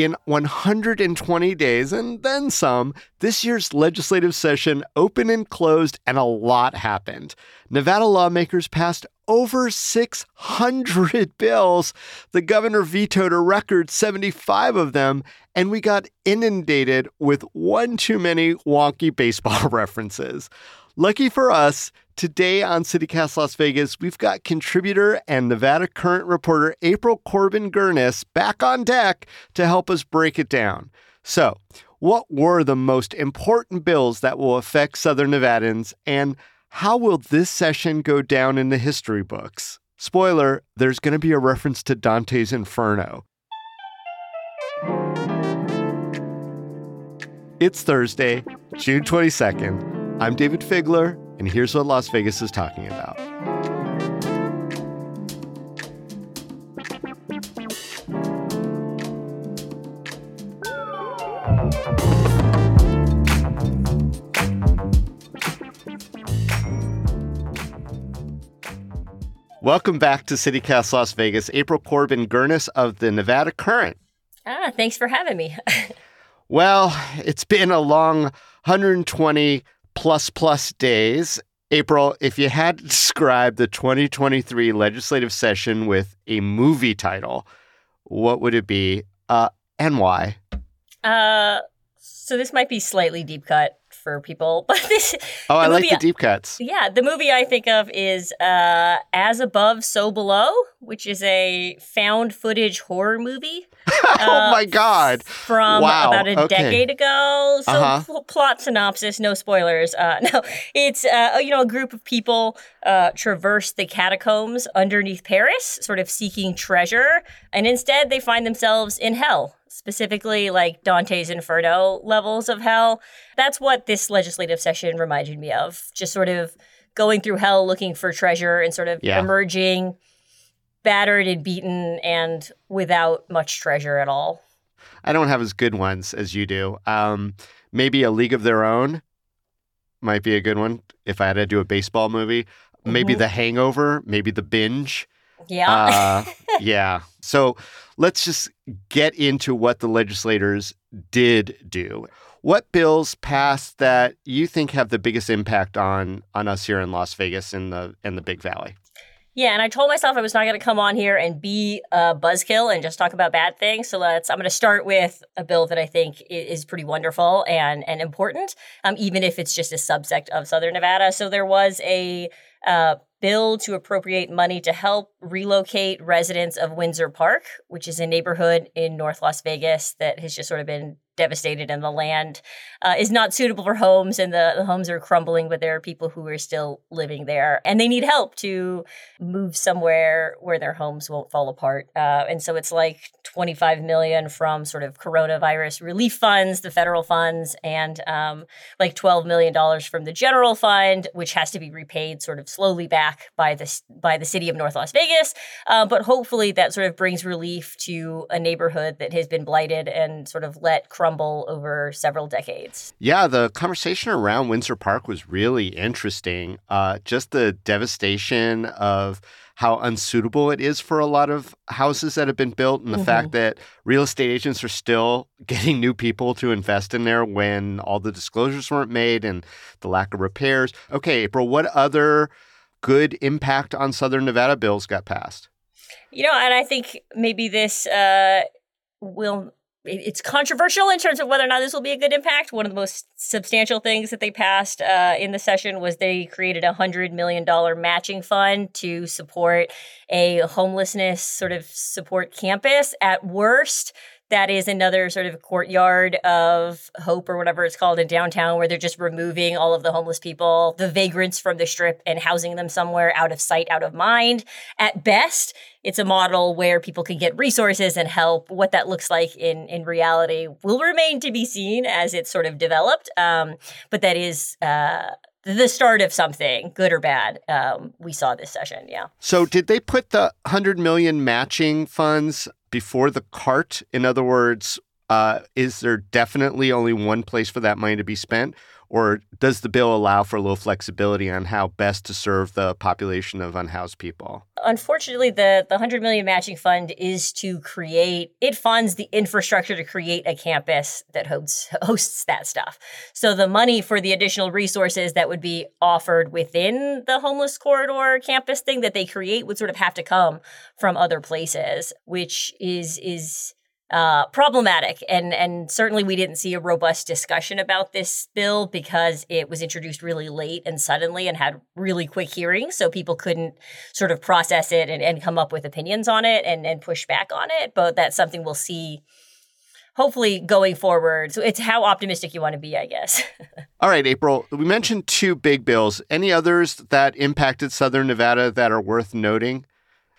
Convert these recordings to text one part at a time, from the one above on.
In 120 days and then some, this year's legislative session opened and closed, and a lot happened. Nevada lawmakers passed over 600 bills. The governor vetoed a record 75 of them, and we got inundated with one too many wonky baseball references. Lucky for us, today on CityCast Las Vegas, we've got contributor and Nevada Current reporter April Corbin Girnus back on deck to help us break it down. So, what were the most important bills that will affect Southern Nevadans, and how will this session go down in the history books? Spoiler, there's going to be a reference to Dante's Inferno. It's Thursday, June 22nd. I'm Dayvid Figler, and here's what Las Vegas is talking about. Welcome back to CityCast Las Vegas. April Corbin Girnus of the Nevada Current. Ah, thanks for having me. well, it's been a long 120 plus plus days. April, if you had to describe the 2023 legislative session with a movie title, what would it be uh, and why? Uh, so this might be slightly deep cut for people, but this. Oh, I like the deep cuts. Yeah, the movie I think of is uh, As Above, So Below, which is a found footage horror movie. oh my god! From wow. about a okay. decade ago. So Uh-huh. pl- plot synopsis, no spoilers. Uh, no, it's uh, you know a group of people uh, traverse the catacombs underneath Paris, sort of seeking treasure, and instead they find themselves in hell. Specifically, like Dante's Inferno levels of hell. That's what this legislative session reminded me of. Just sort of going through hell looking for treasure and sort of Yeah. emerging battered and beaten and without much treasure at all. I don't have as good ones as you do. Um, maybe a League of Their Own might be a good one if I had to do a baseball movie. Maybe Mhm. The Hangover, maybe The Binge. Yeah. Uh, yeah. So let's just get into what the legislators did do. What bills passed that you think have the biggest impact on on us here in Las Vegas in the in the Big Valley? yeah, and I told myself I was not going to come on here and be a buzzkill and just talk about bad things. So let's. I'm going to start with a bill that I think is pretty wonderful and and important, um, even if it's just a subsect of Southern Nevada. So there was a uh, bill to appropriate money to help relocate residents of Windsor Park, which is a neighborhood in North Las Vegas that has just sort of been devastated and the land uh, is not suitable for homes and the, the homes are crumbling but there are people who are still living there and they need help to move somewhere where their homes won't fall apart. Uh, and so it's like 25 million from sort of coronavirus relief funds the federal funds and um, like 12 million dollars from the general fund which has to be repaid sort of slowly back by the by the city of north las vegas. Uh, but hopefully that sort of brings relief to a neighborhood that has been blighted and sort of let crumble over several decades. Yeah, the conversation around Windsor Park was really interesting. Uh, just the devastation of how unsuitable it is for a lot of houses that have been built, and the Mhm. fact that real estate agents are still getting new people to invest in there when all the disclosures weren't made and the lack of repairs. Okay, April, what other good impact on Southern Nevada bills got passed? You know, and I think maybe this uh, will. It- It's controversial in terms of whether or not this will be a good impact. One of the most substantial things that they passed uh, in the session was they created a hundred million dollar matching fund to support a homelessness sort of support campus. At worst, that is another sort of courtyard of hope or whatever it's called in downtown where they're just removing all of the homeless people, the vagrants from the strip and housing them somewhere out of sight, out of mind. At best, it's a model where people can get resources and help. What that looks like in in reality will remain to be seen as it's sort of developed. Um, but that is uh, the start of something, good or bad. Um, we saw this session, yeah. So, did they put the 100 million matching funds before the cart? In other words, uh, is there definitely only one place for that money to be spent? Or does the bill allow for a little flexibility on how best to serve the population of unhoused people? Unfortunately, the, the 100 million matching fund is to create, it funds the infrastructure to create a campus that hosts, hosts that stuff. So the money for the additional resources that would be offered within the homeless corridor campus thing that they create would sort of have to come from other places, which is, is, uh, problematic. And and certainly we didn't see a robust discussion about this bill because it was introduced really late and suddenly and had really quick hearings. So people couldn't sort of process it and, and come up with opinions on it and, and push back on it. But that's something we'll see hopefully going forward. So it's how optimistic you want to be, I guess. All right, April, we mentioned two big bills. Any others that impacted Southern Nevada that are worth noting?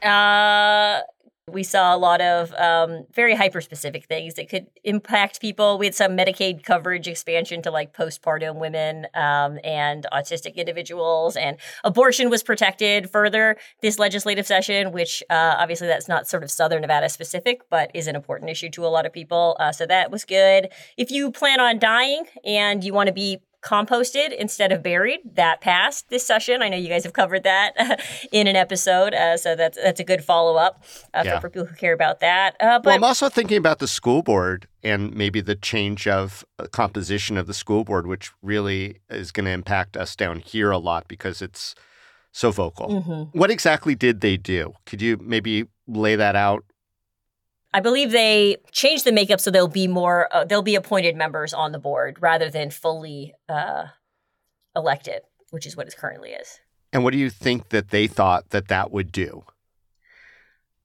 Uh, we saw a lot of um, very hyper specific things that could impact people. We had some Medicaid coverage expansion to like postpartum women um, and autistic individuals, and abortion was protected further this legislative session, which uh, obviously that's not sort of Southern Nevada specific, but is an important issue to a lot of people. Uh, so that was good. If you plan on dying and you want to be composted instead of buried. That passed this session. I know you guys have covered that in an episode, uh, so that's that's a good follow up uh, yeah. for, people who care about that. Uh, but well, I'm also thinking about the school board and maybe the change of uh, composition of the school board, which really is going to impact us down here a lot because it's so vocal. Mm-hmm. What exactly did they do? Could you maybe lay that out I believe they changed the makeup so they'll be more, uh, there'll be appointed members on the board rather than fully uh, elected, which is what it currently is. And what do you think that they thought that that would do?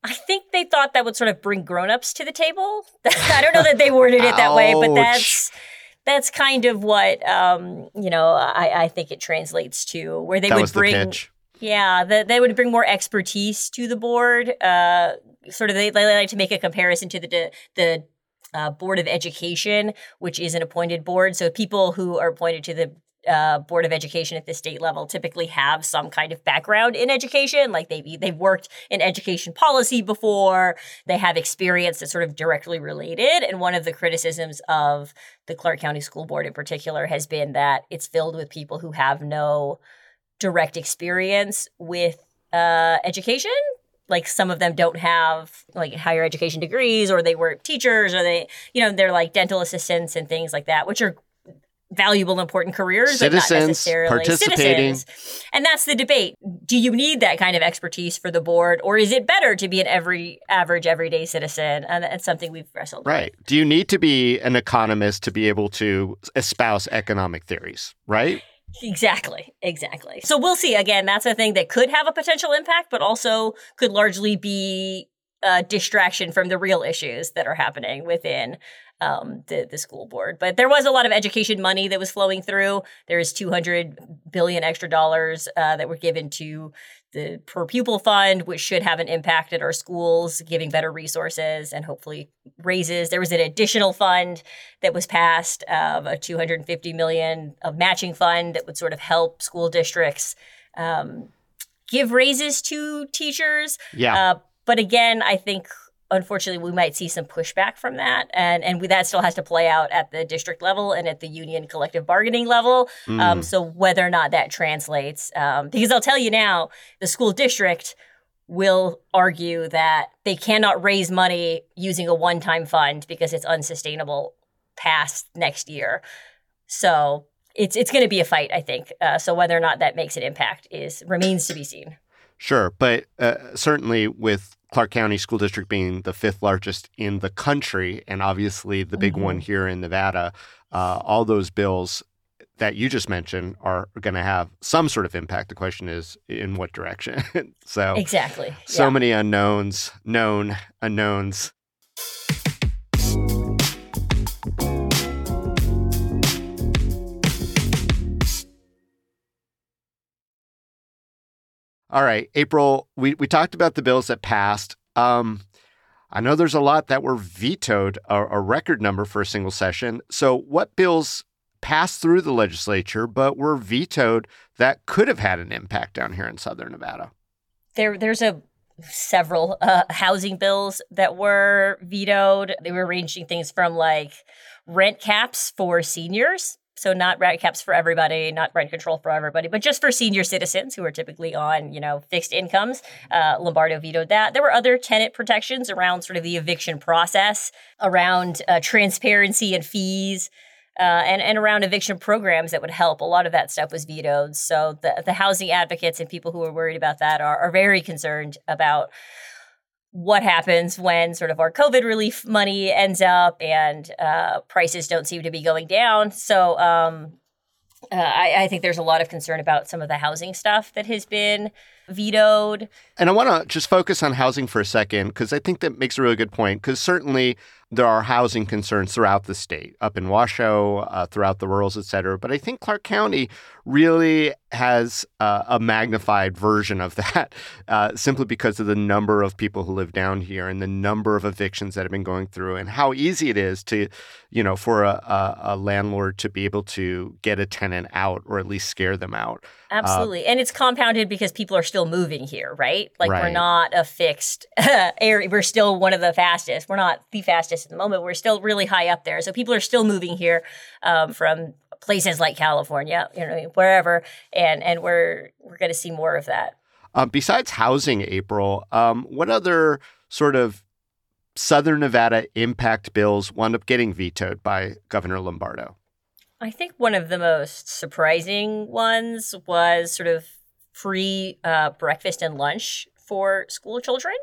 I think they thought that would sort of bring grown-ups to the table. I don't know that they worded it that way, but that's that's kind of what um, you know. I, I think it translates to where they that would bring. The yeah, that they would bring more expertise to the board. Uh, sort of, they, they like to make a comparison to the the uh, board of education, which is an appointed board. So people who are appointed to the uh, board of education at the state level typically have some kind of background in education. Like they've they've worked in education policy before. They have experience that's sort of directly related. And one of the criticisms of the clark county school board in particular has been that it's filled with people who have no direct experience with uh, education like some of them don't have like higher education degrees or they were teachers or they you know they're like dental assistants and things like that which are valuable important careers citizens but not necessarily participating citizens. and that's the debate do you need that kind of expertise for the board or is it better to be an every average everyday citizen and that's something we've wrestled with. right with. do you need to be an economist to be able to espouse economic theories right Exactly, exactly. So we'll see. Again, that's a thing that could have a potential impact, but also could largely be a distraction from the real issues that are happening within um, the the school board. But there was a lot of education money that was flowing through. There is 200 billion extra dollars uh, that were given to the per pupil fund, which should have an impact at our schools, giving better resources and hopefully raises. There was an additional fund that was passed of a 250 million of matching fund that would sort of help school districts um, give raises to teachers. Yeah. Uh, but again, I think unfortunately we might see some pushback from that. And and we, that still has to play out at the district level and at the union collective bargaining level. Mm. um, so whether or not that translates um, because i'll tell you now the school district will argue that they cannot raise money using a one-time fund because it's unsustainable past next year. So it's it's going to be a fight i think. Uh, so whether or not that makes an impact is remains to be seen Sure, but uh, certainly with Clark County School District being the fifth largest in the country, and obviously the big mm-hmm. one here in Nevada, uh, all those bills that you just mentioned are going to have some sort of impact. The question is in what direction. so exactly, so yeah. many unknowns, known unknowns. All right, April, we, we talked about the bills that passed. Um, I know there's a lot that were vetoed, a, a record number for a single session. So, what bills passed through the legislature but were vetoed that could have had an impact down here in Southern Nevada? There, there's a several uh, housing bills that were vetoed. They were ranging things from like rent caps for seniors So not rent caps for everybody, not rent control for everybody, but just for senior citizens who are typically on, you know, fixed incomes. Uh, Lombardo vetoed that. There were other tenant protections around sort of the eviction process, around uh, transparency and fees. Uh, and, and around eviction programs that would help. A lot of that stuff was vetoed. So the, the housing advocates and people who are worried about that are, are very concerned about what happens when sort of our COVID relief money ends up and uh, prices don't seem to be going down. So um, uh, I, I, think there's a lot of concern about some of the housing stuff that has been vetoed. And I want to just focus on housing for a second because I think that makes a really good point. Because certainly there are housing concerns throughout the state, up in Washoe, uh, throughout the rurals, et cetera. But I think Clark County really has uh, a magnified version of that uh, simply because of the number of people who live down here and the number of evictions that have been going through and how easy it is to, you know, for a, a, a landlord to be able to get a tenant out or at least scare them out. Uh, Absolutely. and it's compounded because people are still moving here, right? Like right. we're not a fixed area. We're still one of the fastest. We're not the fastest at the moment. We're still really high up there. So people are still moving here um, from places like California, you know, wherever, and and we're we're going to see more of that. Um, besides housing, April, um, what other sort of Southern Nevada impact bills wound up getting vetoed by Governor Lombardo? I think one of the most surprising ones was sort of free uh, breakfast and lunch for school children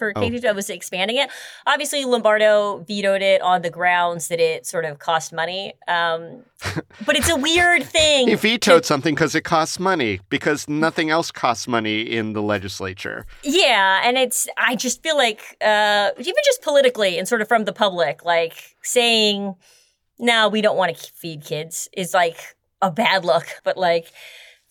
for K through 12 was expanding it. Obviously, Lombardo vetoed it on the grounds that it sort of cost money. Um, but it's a weird thing. he vetoed to, something because it costs money because nothing else costs money in the legislature. Yeah, and it's I just feel like uh, even just politically and sort of from the public, like saying no, we don't want to feed kids is like a bad look, but like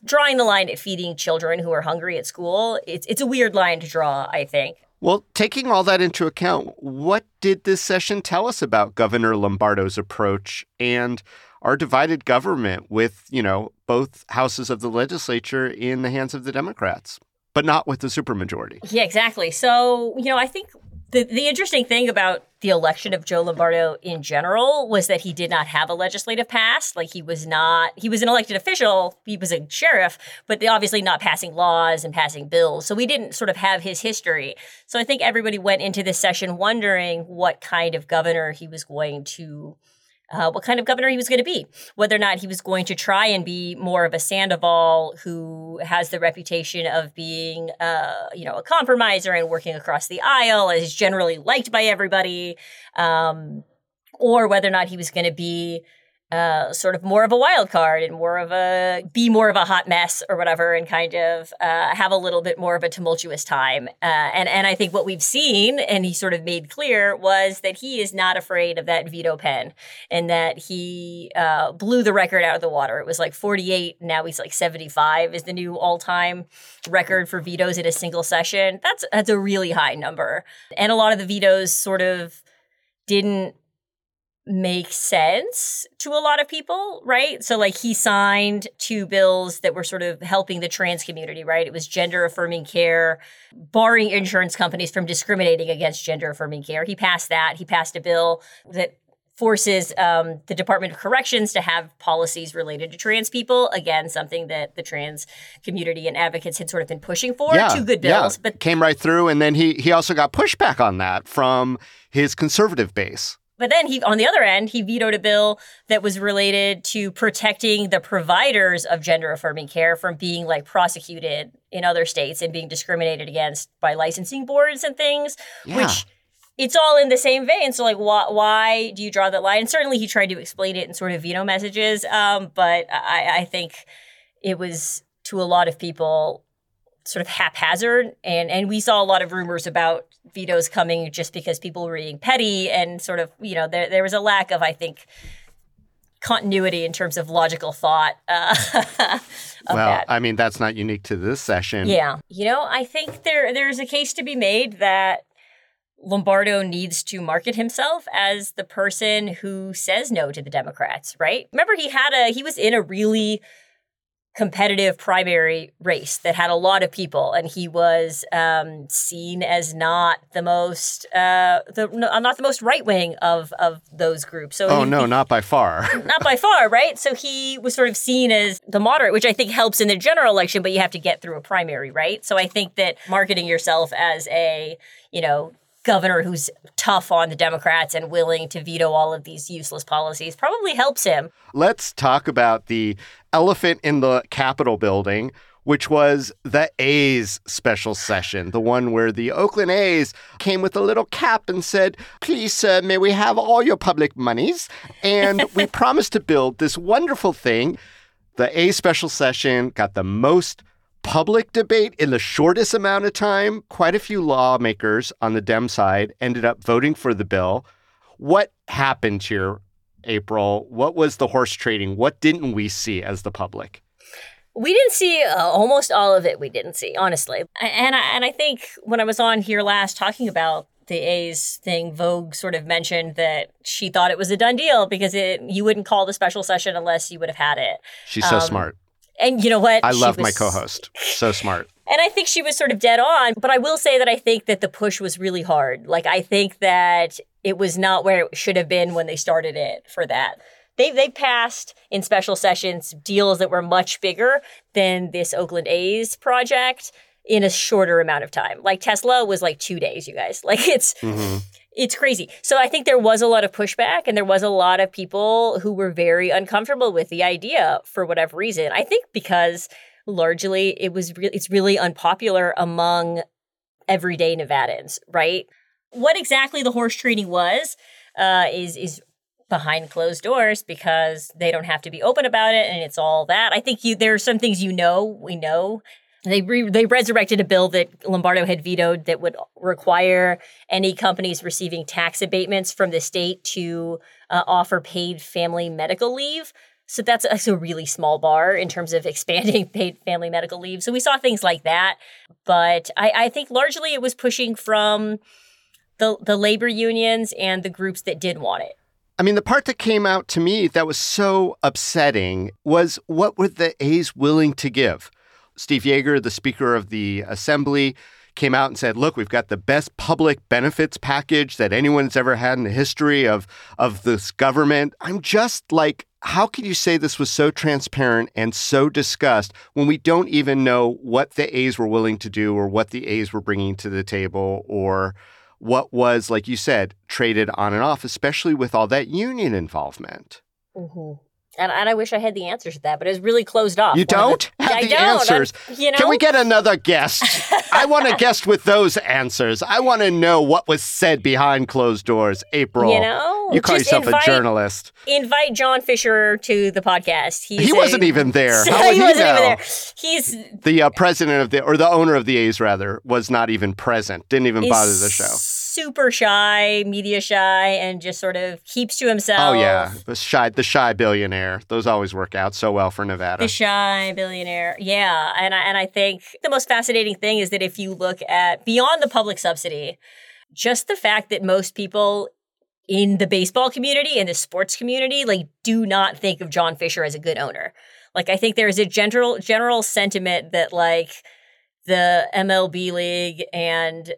drawing the line at feeding children who are hungry at school, it's it's a weird line to draw, I think. Well, taking all that into account, what did this session tell us about Governor Lombardo's approach and our divided government with, you know, both houses of the legislature in the hands of the Democrats, but not with the supermajority? Yeah, exactly. So, you know, I think the, the interesting thing about the election of Joe Lombardo in general was that he did not have a legislative past. Like he was not, he was an elected official, he was a sheriff, but obviously not passing laws and passing bills. So we didn't sort of have his history. So I think everybody went into this session wondering what kind of governor he was going to uh, what kind of governor he was going to be, whether or not he was going to try and be more of a Sandoval who has the reputation of being, uh, you know, a compromiser and working across the aisle, is generally liked by everybody, um, or whether or not he was going to be uh, sort of more of a wild card and more of a be more of a hot mess or whatever, and kind of uh, have a little bit more of a tumultuous time. Uh, and and I think what we've seen, and he sort of made clear, was that he is not afraid of that veto pen, and that he uh, blew the record out of the water. It was like 48, now he's like 75 is the new all time record for vetoes in a single session. That's that's a really high number, and a lot of the vetoes sort of didn't make sense to a lot of people, right? So, like, he signed two bills that were sort of helping the trans community, right? It was gender affirming care, barring insurance companies from discriminating against gender affirming care. He passed that. He passed a bill that forces um, the Department of Corrections to have policies related to trans people. Again, something that the trans community and advocates had sort of been pushing for. Yeah, Two good bills, yeah. but came right through. And then he he also got pushback on that from his conservative base. But then he, on the other end, he vetoed a bill that was related to protecting the providers of gender affirming care from being like prosecuted in other states and being discriminated against by licensing boards and things, yeah. which it's all in the same vein. So, like, why, why do you draw that line? And certainly he tried to explain it in sort of veto messages. Um, but I, I think it was to a lot of people sort of haphazard and and we saw a lot of rumors about vetoes coming just because people were being petty and sort of you know there there was a lack of I think continuity in terms of logical thought. Uh, well, that. I mean that's not unique to this session. Yeah, you know I think there there's a case to be made that Lombardo needs to market himself as the person who says no to the Democrats, right? Remember he had a he was in a really competitive primary race that had a lot of people, and he was um, seen as not the most uh, the no, not the most right wing of of those groups. So oh he- no, not by far. not by far, right? So he was sort of seen as the moderate, which I think helps in the general election, but you have to get through a primary, right? So I think that marketing yourself as a, you know, governor who's tough on the Democrats and willing to veto all of these useless policies probably helps him. Let's talk about the elephant in the Capitol building, which was the A's special session, the one where the Oakland A's came with a little cap and said, Please, sir, may we have all your public monies? And we promise to build this wonderful thing. The A special session got the most public debate in the shortest amount of time. Quite a few lawmakers on the Dem side ended up voting for the bill. What happened here, April? What was the horse trading? What didn't we see as the public? We didn't see uh, almost all of it. We didn't see, honestly. And I, and I think when I was on here last talking about the A's thing, Vogue sort of mentioned that she thought it was a done deal because it you wouldn't call the special session unless you would have had it. She's so Um, smart. And you know what? I She love my co-host. So smart. And I think she was sort of dead on. But I will say that I think that the push was really hard. Like, I think that it was not where it should have been when they started it for that. They, they passed in special sessions deals that were much bigger than this Oakland A's project in a shorter amount of time. Like Tesla was like two days, you guys. Like it's Mhm. it's crazy. So I think there was a lot of pushback and there was a lot of people who were very uncomfortable with the idea for whatever reason. I think because largely it was re- it's really unpopular among everyday Nevadans, right? What exactly the horse trading was uh, is is behind closed doors because they don't have to be open about it and it's all that. I think you there are some things you know, we know. They re- they resurrected a bill that Lombardo had vetoed that would require any companies receiving tax abatements from the state to uh, offer paid family medical leave. So that's, that's a really small bar in terms of expanding paid family medical leave. So we saw things like that, but I, I think largely it was pushing from the the labor unions and the groups that did want it. I mean, the part that came out to me that was so upsetting was what were the A's willing to give? Steve Yeager, the Speaker of the Assembly, came out and said, "Look, we've got the best public benefits package that anyone's ever had in the history of of this government." I'm just like, how could you say this was so transparent and so discussed when we don't even know what the A's were willing to do or what the A's were bringing to the table or what was, like you said, traded on and off, especially with all that union involvement. Mm-hmm. And, and I wish I had the answers to that, but it was really closed off. You don't have I the don't. I'm- answers. you know, Can we get another guest? I want a guest with those answers. I want to know what was said behind closed doors. April, You know, you call just yourself invite- a journalist. invite John Fisher to the podcast. He's he a- wasn't even there. How would he he, wasn't know? even there. He's The uh, president of the, or the owner of the A's, rather, was not even present. Didn't even bother the show. Super shy, media shy, and just sort of keeps to himself. Oh yeah, the shy, the shy billionaire. Those always work out so well for Nevada. The shy billionaire. Yeah. And I, and I think the most fascinating thing is that if you look at beyond the public subsidy, just the fact that most people in the baseball community and the sports community like do not think of John Fisher as a good owner. Like I think there is a general general sentiment that like the MLB league and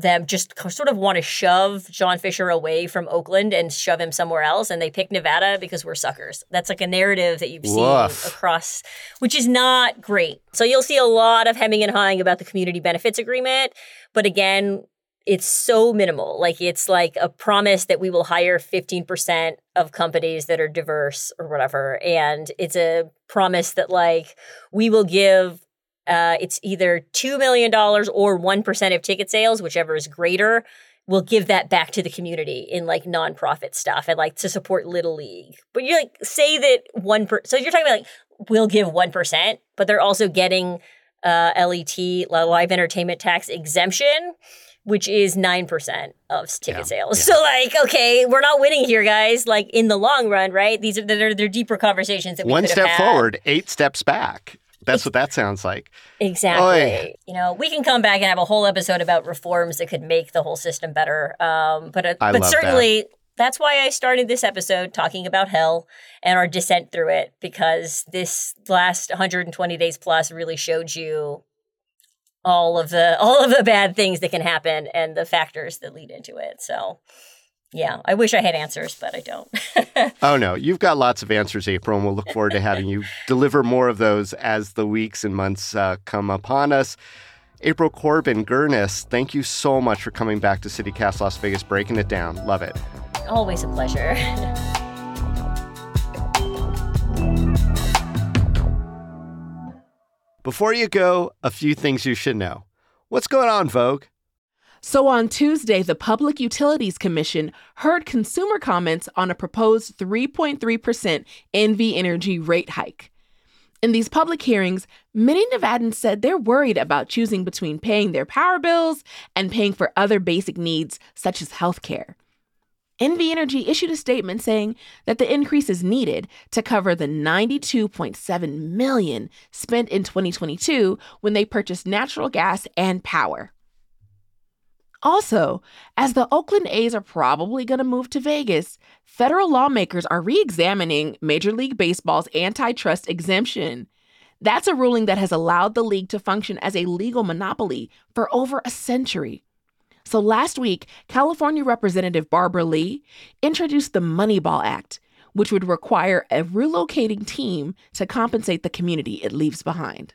them just sort of want to shove John Fisher away from Oakland and shove him somewhere else. And they pick Nevada because we're suckers. That's like a narrative that you've seen across, which is not great. So you'll see a lot of hemming and hawing about the community benefits agreement. But again, it's so minimal. Like it's like a promise that we will hire 15% of companies that are diverse or whatever. And it's a promise that like we will give uh, it's either $2 million or 1% of ticket sales, whichever is greater. We'll give that back to the community in like nonprofit stuff and like to support Little League. But you like say that one per so you're talking about like we'll give one percent, but they're also getting uh, LET live entertainment tax exemption, which is nine percent of ticket Yeah, sales. yeah. So like, okay, we're not winning here, guys. Like in the long run, right? These are they're, they're deeper conversations that we One could step forward, eight steps back. That's what that sounds like. Exactly. Oy. You know, we can come back and have a whole episode about reforms that could make the whole system better. Um, but uh, but certainly that's why I started this episode talking about hell and our descent through it, because this last 120 days plus really showed you all of the all of the bad things that can happen and the factors that lead into it. So yeah, I wish I had answers, but I don't. oh no, you've got lots of answers, April, and we'll look forward to having you deliver more of those as the weeks and months uh, come upon us. April Corbin Girnus, thank you so much for coming back to CityCast Las Vegas, breaking it down. Love it. Always a pleasure. Before you go, a few things you should know. What's going on, Vogue? So on Tuesday, the Public Utilities Commission heard consumer comments on a proposed 3.3% NV Energy rate hike. In these public hearings, many Nevadans said they're worried about choosing between paying their power bills and paying for other basic needs such as health care. NV Energy issued a statement saying that the increase is needed to cover the 92.7 million spent in 2022 when they purchased natural gas and power. Also, as the Oakland A's are probably going to move to Vegas, federal lawmakers are re examining Major League Baseball's antitrust exemption. That's a ruling that has allowed the league to function as a legal monopoly for over a century. So last week, California Representative Barbara Lee introduced the Moneyball Act, which would require a relocating team to compensate the community it leaves behind.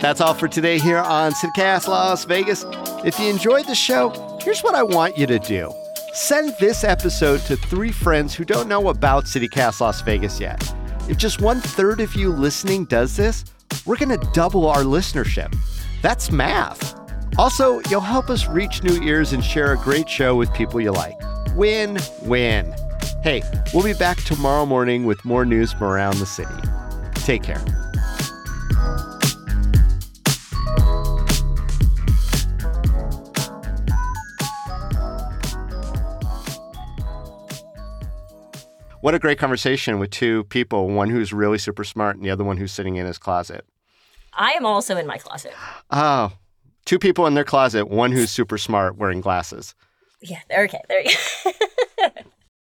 That's all for today here on CityCast Las Vegas. If you enjoyed the show, here's what I want you to do. Send this episode to three friends who don't know about CityCast Las Vegas yet. If just one third of you listening does this, we're going to double our listenership. That's math. Also, you'll help us reach new ears and share a great show with people you like. Win win. Hey, we'll be back tomorrow morning with more news from around the city. Take care. What a great conversation with two people, one who's really super smart and the other one who's sitting in his closet. I am also in my closet. Oh, two people in their closet, one who's super smart wearing glasses. Yeah, okay, there you go.